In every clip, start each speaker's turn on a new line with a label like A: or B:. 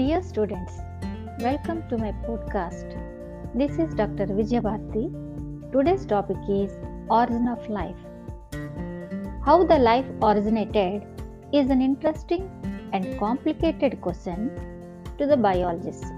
A: Dear students, welcome to my podcast. This is Dr. Vijayabharti. Today's topic is Origin of Life. How the life originated is an interesting and complicated question to the biologists.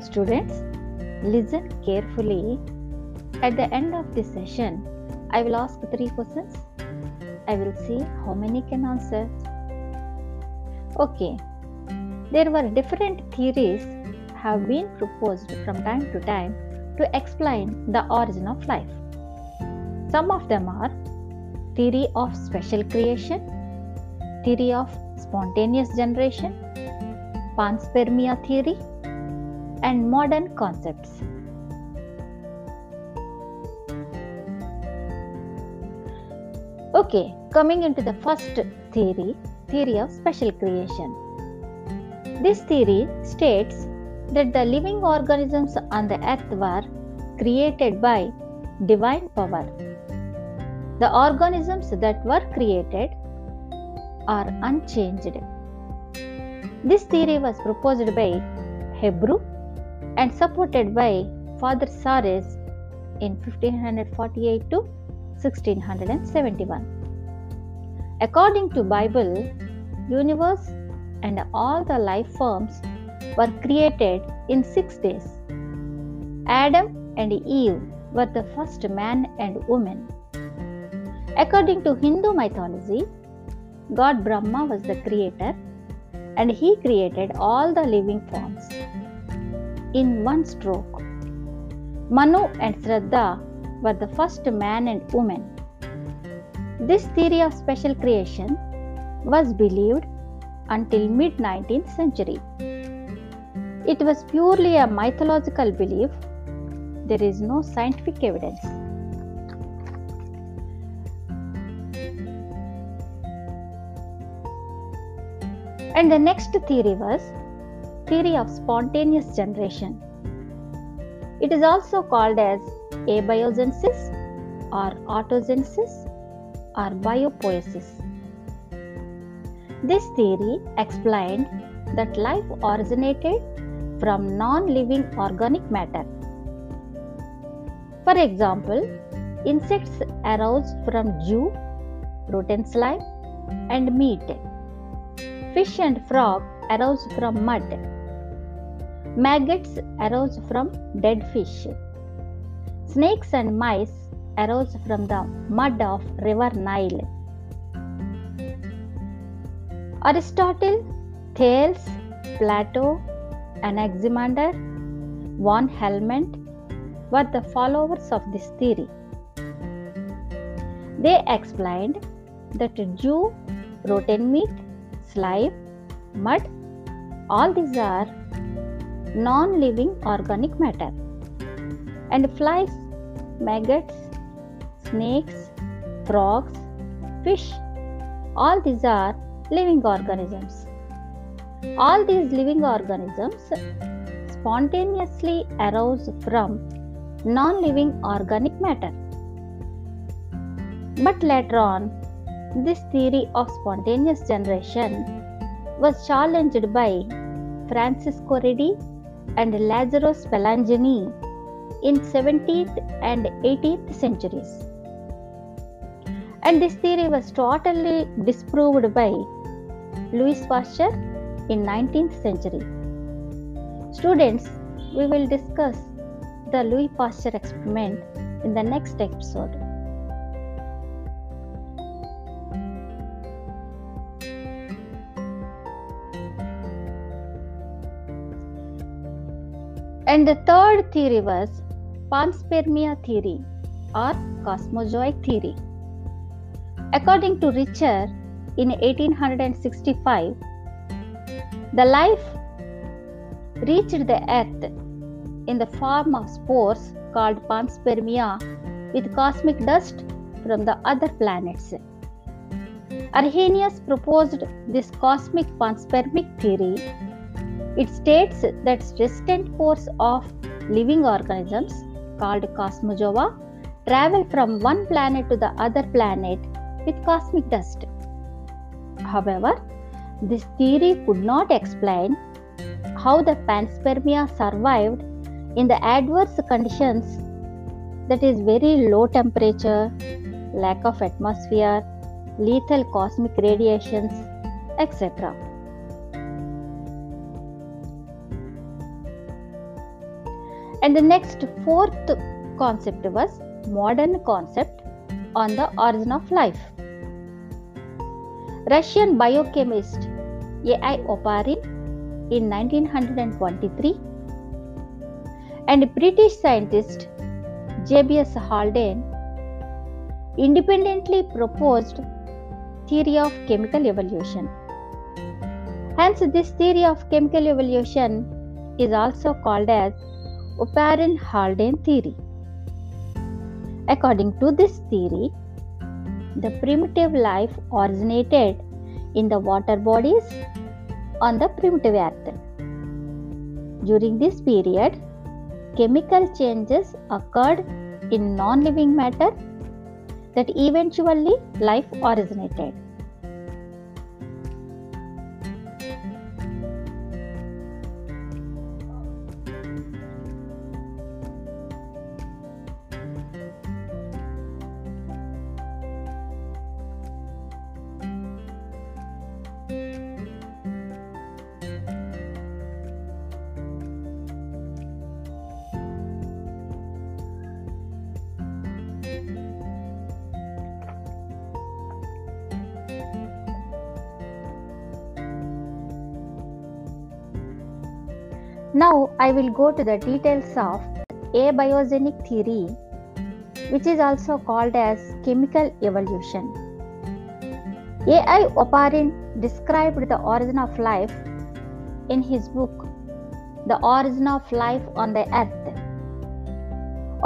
A: Students, listen carefully. At the end of this session, I will ask three questions. I will see how many can answer. Okay, there were different theories have been proposed from time to time to explain the origin of life. Some of them are theory of special creation, theory of spontaneous generation, panspermia theory, and modern concepts. Okay, coming into the first theory, theory of special creation. This theory states that the living organisms on the earth were created by divine power. The organisms that were created are unchanged. This theory was proposed by Hebrew and supported by Father Suarez in 1548 to 1671. According to Bible, universe and all the life forms were created in 6 days. Adam and Eve were the first man and woman. According to Hindu mythology, God Brahma was the creator and he created all the living forms in one stroke. Manu and Shraddha were the first man and woman. This theory of special creation was believed until mid 19th century. It was purely a mythological belief. There is no scientific evidence. And the next theory was theory of spontaneous generation. It is also called as abiogenesis or autogenesis or biopoiesis. This theory explained that life originated from non living organic matter. For example, insects arose from dew, rotten slime, and meat. Fish and frog arose from mud. Maggots arose from dead fish. Snakes and mice arose from the mud of river Nile. Aristotle, Thales, Plato, Anaximander, van Helmont were the followers of this theory. They explained that dew, rotten meat, slime, mud, all these are non living organic matter. And flies, maggots, snakes, frogs, fish, all these are living organisms. All these living organisms spontaneously arose from non living organic matter. But later on, this theory of spontaneous generation was challenged by Francisco Redi and Lazzaro Spallanzani in 17th and 18th centuries. And this theory was totally disproved by Louis Pasteur in 19th century. Students, we will discuss the Louis Pasteur experiment in the next episode. And the third theory was panspermia theory or cosmozoic theory. According to Richter in 1865, the life reached the earth in the form of spores called panspermia with cosmic dust from the other planets. Arrhenius proposed this cosmic panspermic theory. It states that resistant force of living organisms called cosmozoa travel from one planet to the other planet with cosmic dust. However, this theory could not explain how the panspermia survived in the adverse conditions that is very low temperature, lack of atmosphere, lethal cosmic radiations, etc. And the next fourth concept was modern concept on the origin of life. Russian biochemist A.I. Oparin in 1923 and British scientist J.B.S. Haldane independently proposed theory of chemical evolution. Hence, this theory of chemical evolution is also called as Oparin Haldane theory. According to this theory, the primitive life originated in the water bodies on the primitive earth. During this period, chemical changes occurred in non living matter that eventually life originated. Now I will go to the details of abiogenic theory, which is also called as chemical evolution. A.I. Oparin described the origin of life in his book The Origin of Life on the Earth.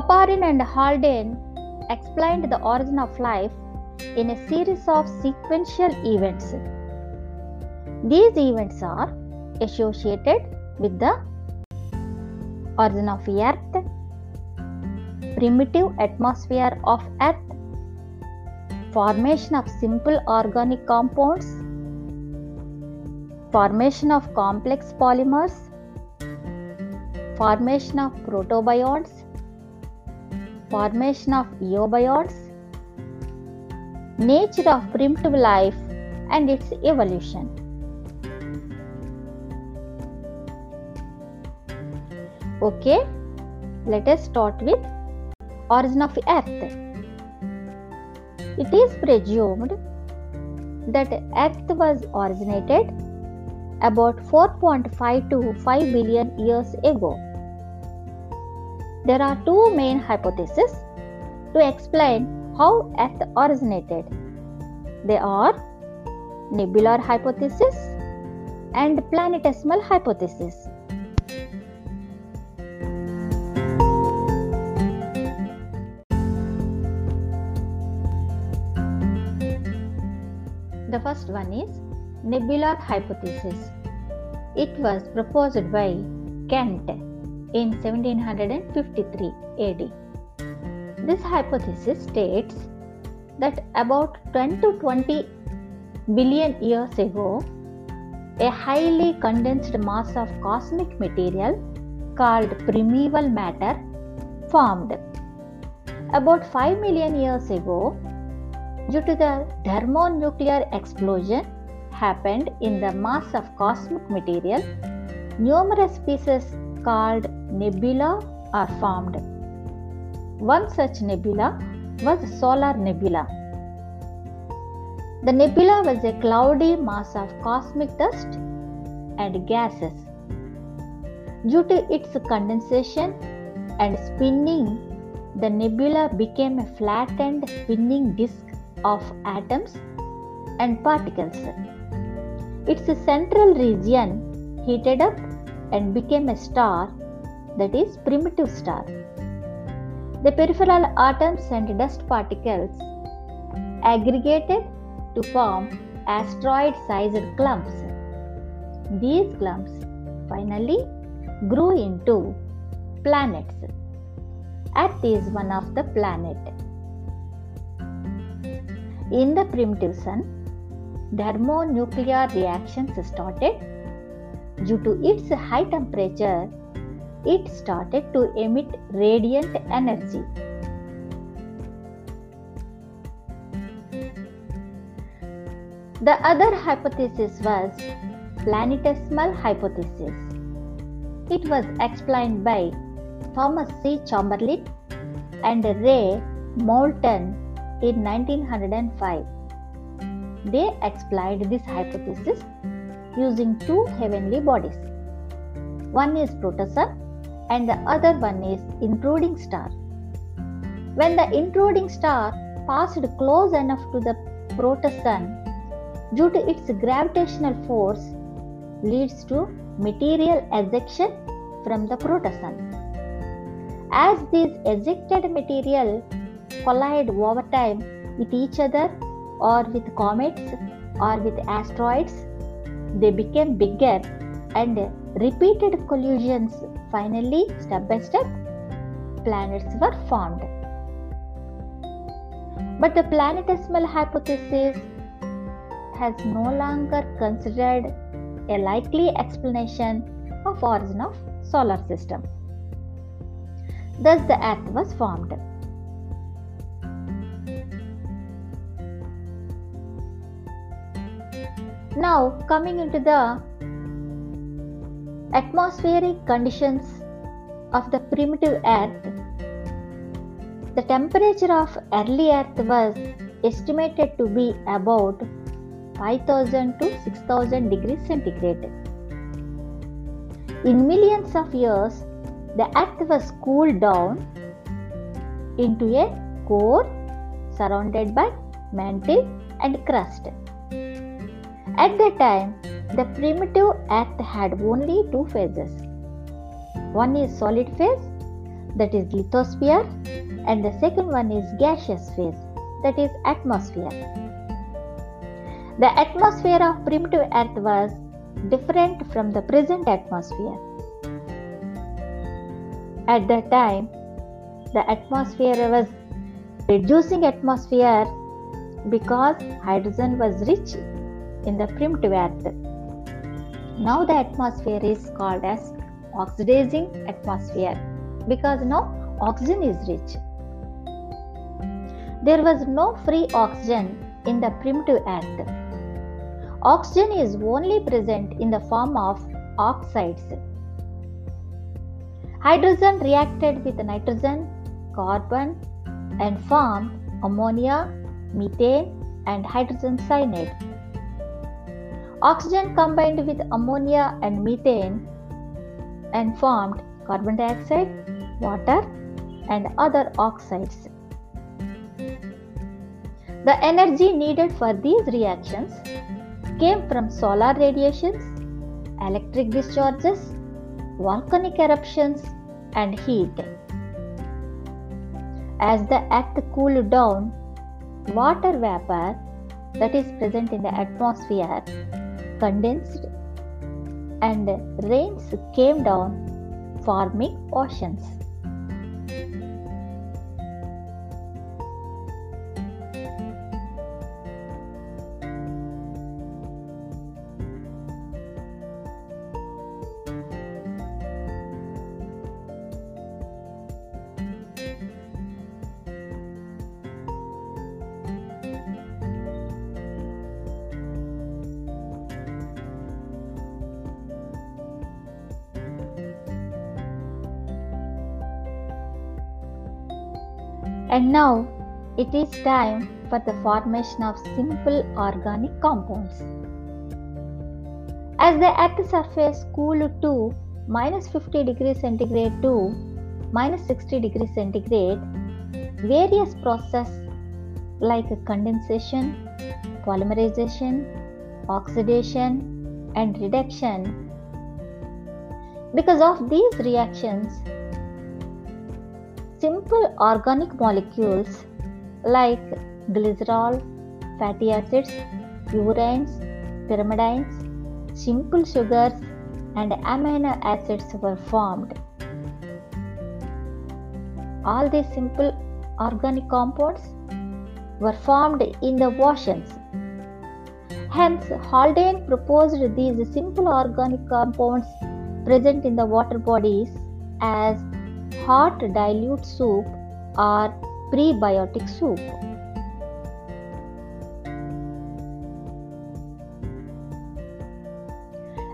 A: Oparin and Haldane explained the origin of life in a series of sequential events. These events are associated with the origin of earth primitive atmosphere of earth formation of simple organic compounds formation of complex polymers formation of protobionts formation of eubionts nature of primitive life and its evolution Okay, let us start with origin of earth. It is presumed that earth was originated about 4.5 to 5 billion years ago. There are two main hypotheses to explain how earth originated. They are nebular hypothesis and planetesimal hypothesis. First one is nebular hypothesis. It was proposed by Kant in 1753 AD. This hypothesis states that about 10 to 20 billion years ago, a highly condensed mass of cosmic material called primeval matter formed. About 5 million years ago, due to the thermonuclear explosion happened in the mass of cosmic material, numerous pieces called nebula are formed. One such nebula was Solar Nebula. The nebula was a cloudy mass of cosmic dust and gases. Due to its condensation and spinning, the nebula became a flattened spinning disk of atoms and particles. Its central region heated up and became a star that is primitive star. The peripheral atoms and dust particles aggregated to form asteroid sized clumps. These clumps finally grew into planets. Earth is one of the planet. In the primitive sun, thermonuclear reactions started. due to its high temperature, it started to emit radiant energy. The other hypothesis was planetesimal hypothesis. It was explained by Thomas C. Chamberlin and Ray Moulton in 1905. They explained this hypothesis using two heavenly bodies. One is protosun and the other one is intruding star. When the intruding star passed close enough to the protosun, due to its gravitational force, leads to material ejection from the protosun. As this ejected material collide over time with each other or with comets or with asteroids, they became bigger and repeated collisions finally step by step planets were formed. But the planetesimal hypothesis has no longer considered a likely explanation of origin of solar system. Thus the earth was formed now coming into the atmospheric conditions of the primitive earth the temperature of early earth was estimated to be about 5000 to 6000 degrees centigrade. In millions of years, the earth was cooled down into a core surrounded by mantle and crust. At that time, the primitive earth had only two phases. One is solid phase, that is lithosphere, and the second one is gaseous phase, that is atmosphere. The atmosphere of primitive earth was different from the present atmosphere. At that time, the atmosphere was reducing atmosphere because hydrogen was rich in the primitive earth. Now the atmosphere is called as oxidizing atmosphere because now oxygen is rich. There was no free oxygen in the primitive earth. Oxygen is only present in the form of oxides. Hydrogen reacted with nitrogen, carbon, and formed ammonia, methane, and hydrogen cyanide. Oxygen combined with ammonia and methane and formed carbon dioxide, water, and other oxides. The energy needed for these reactions came from solar radiations, electric discharges, volcanic eruptions, and heat. As the earth cooled down, water vapor that is present in the atmosphere condensed and rains came down, forming oceans. And now it is time for the formation of simple organic compounds. As the earth's surface cooled to minus 50 degrees centigrade to minus 60 degrees centigrade, various processes like condensation, polymerization, oxidation, and reduction. Because of these reactions, simple organic molecules like glycerol, fatty acids, purines, pyrimidines, simple sugars, and amino acids were formed. All these simple organic compounds were formed in the oceans. Hence, Haldane proposed these simple organic compounds present in the water bodies as hot dilute soup or prebiotic soup.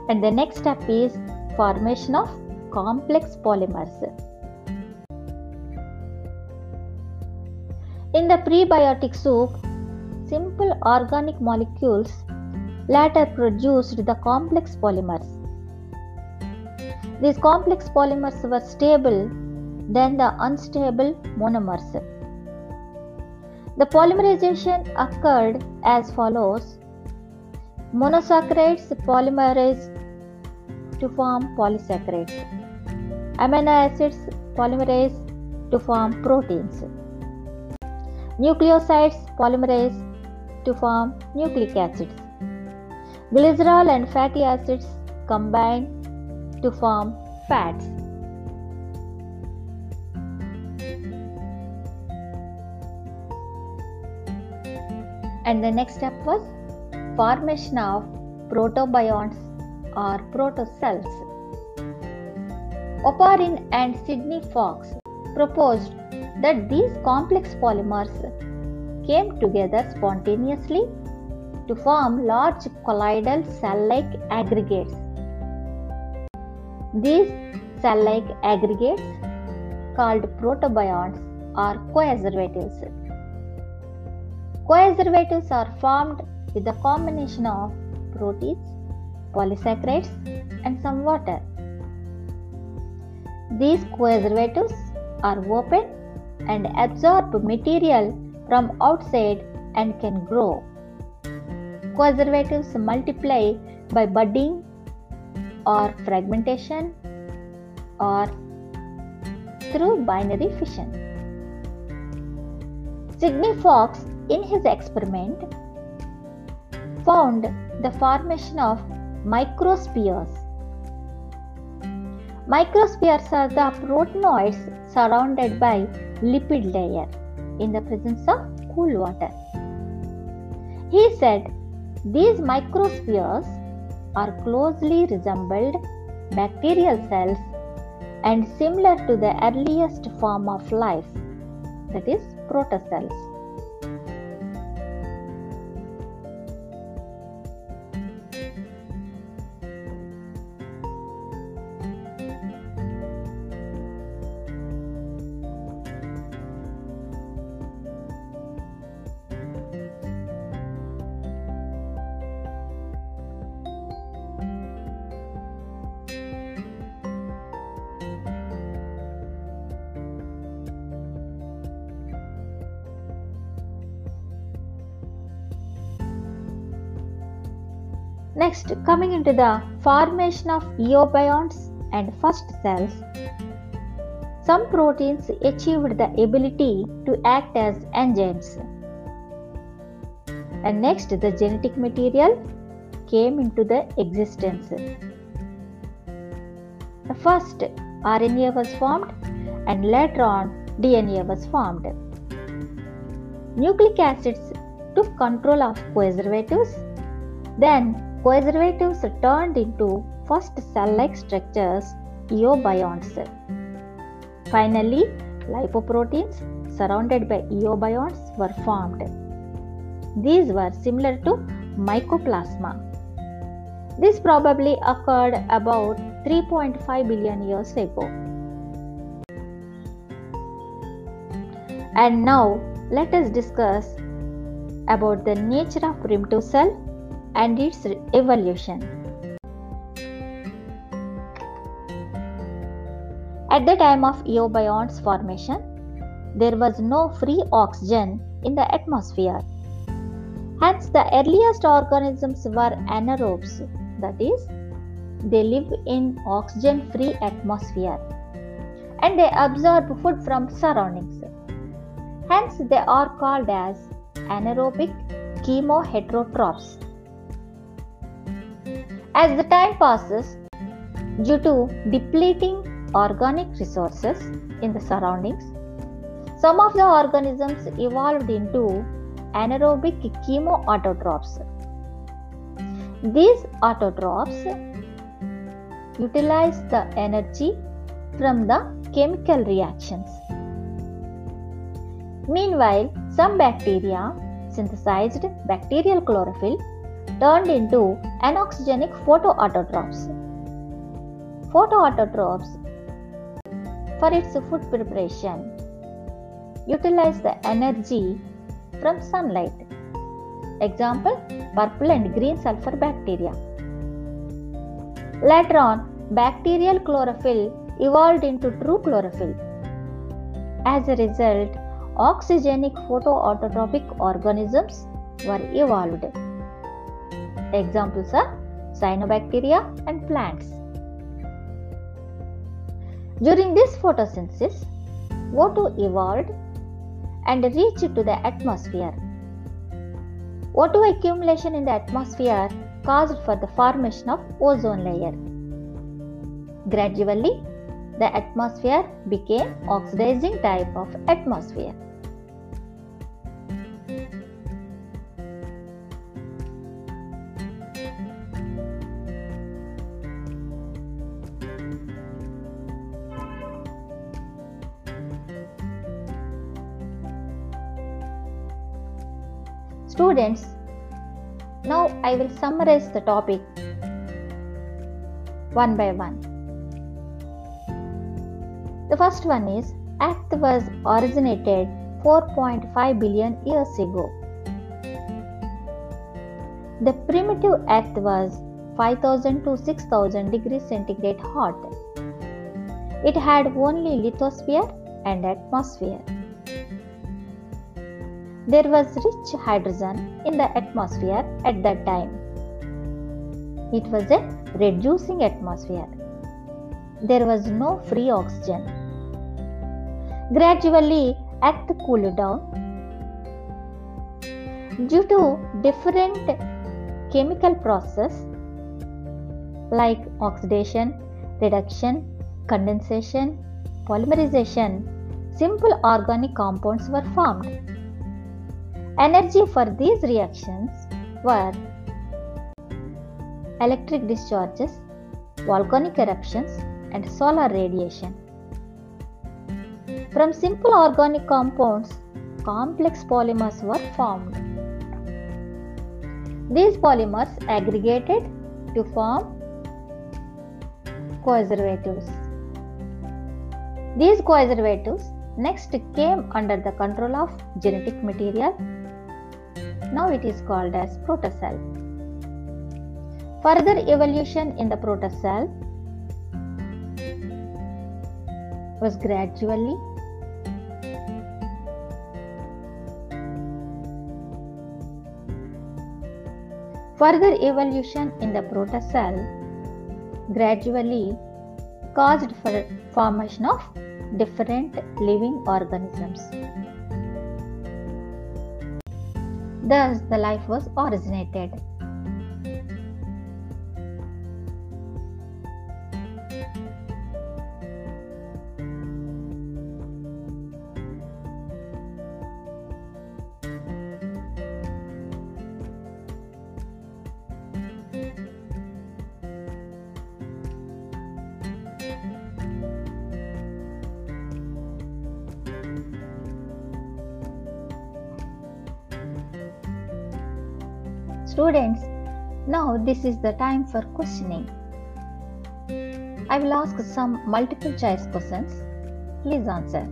A: And the next step is formation of complex polymers. In the prebiotic soup, simple organic molecules later produced the complex polymers. These complex polymers were stable than the unstable monomers. The polymerization occurred as follows monosaccharides polymerize to form polysaccharides, amino acids polymerize to form proteins, nucleosides polymerize to form nucleic acids, glycerol and fatty acids combine to form fats. And the next step was formation of protobionts or protocells. Oparin and Sidney Fox proposed that these complex polymers came together spontaneously to form large colloidal cell like aggregates. These cell like aggregates, called protobionts, are coacervates. Coacervates are formed with a combination of proteins, polysaccharides, and some water. These coacervates are open and absorb material from outside and can grow. Coacervates multiply by budding or fragmentation or through binary fission. Sidney Fox, in his experiment, found the formation of microspheres. Microspheres are the proteinoids surrounded by lipid layer in the presence of cool water. He said these microspheres are closely resembled bacterial cells and similar to the earliest form of life, that is, protocells. Next, coming into the formation of eubionts and first cells, some proteins achieved the ability to act as enzymes. And next, the genetic material came into the existence. The first RNA was formed and later on DNA was formed. Nucleic acids took control of preservatives. Then coacervates turned into first cell-like structures, eubionts. Finally, lipoproteins surrounded by eubionts were formed. These were similar to mycoplasma. This probably occurred about 3.5 billion years ago. And now let us discuss about the nature of primitive cell and its evolution. At the time of eubionts formation, there was no free oxygen in the atmosphere. Hence, the earliest organisms were anaerobes, that is, they live in oxygen free atmosphere and they absorb food from surroundings. Hence, they are called as anaerobic chemoheterotrophs. As the time passes, due to depleting organic resources in the surroundings, some of the organisms evolved into anaerobic chemoautotrophs. These autotrophs utilize the energy from the chemical reactions. Meanwhile, some bacteria synthesized bacterial chlorophyll turned into anoxygenic photoautotrophs. Photoautotrophs, for its food preparation, utilize the energy from sunlight. Example purple and green sulfur bacteria. Later on, bacterial chlorophyll evolved into true chlorophyll. As a result, oxygenic photoautotrophic organisms were evolved. Examples are cyanobacteria and plants. During this photosynthesis, O2 evolved and reached to the atmosphere. O2 accumulation in the atmosphere caused for the formation of ozone layer. Gradually, the atmosphere became oxidizing type of atmosphere. Students, now I will summarize the topic one by one. The first one is Earth was originated 4.5 billion years ago. The primitive Earth was 5000 to 6000 degrees centigrade hot. It had only lithosphere and atmosphere. There was rich hydrogen in the atmosphere at that time. It was a reducing atmosphere. There was no free oxygen. Gradually, Earth cooled down due to different chemical process like oxidation, reduction, condensation, polymerization, simple organic compounds were formed. Energy for these reactions were electric discharges, volcanic eruptions, and solar radiation. From simple organic compounds, complex polymers were formed. These polymers aggregated to form coacervates. These coacervates next came under the control of genetic material. Now it is called as protocell. Further evolution in the protocell was gradually Further evolution in the protocell gradually caused for formation of different living organisms. Thus, the life was originated. Students, now this is the time for questioning. I will ask some multiple choice questions. Please answer.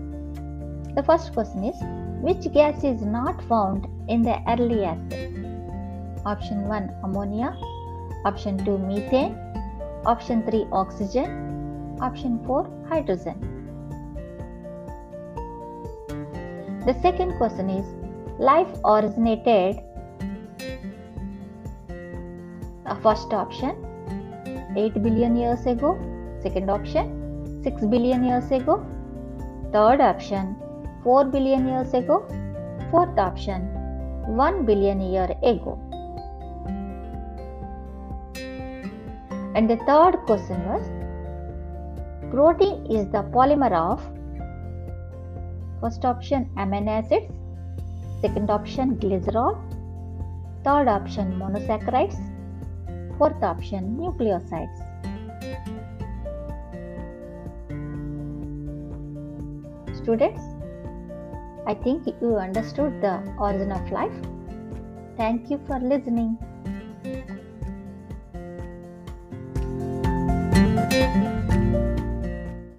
A: The first question is Which gas is not found in the early earth? Option 1 ammonia, option 2 methane, option 3 oxygen, option 4 hydrogen. The second question is Life originated first option 8 billion years ago second option 6 billion years ago third option 4 billion years ago fourth option 1 billion year ago. And the third question was protein is the polymer of first option amino acids second option glycerol third option monosaccharides Fourth option nucleosides. Students, I think you understood the origin of life. Thank you for listening.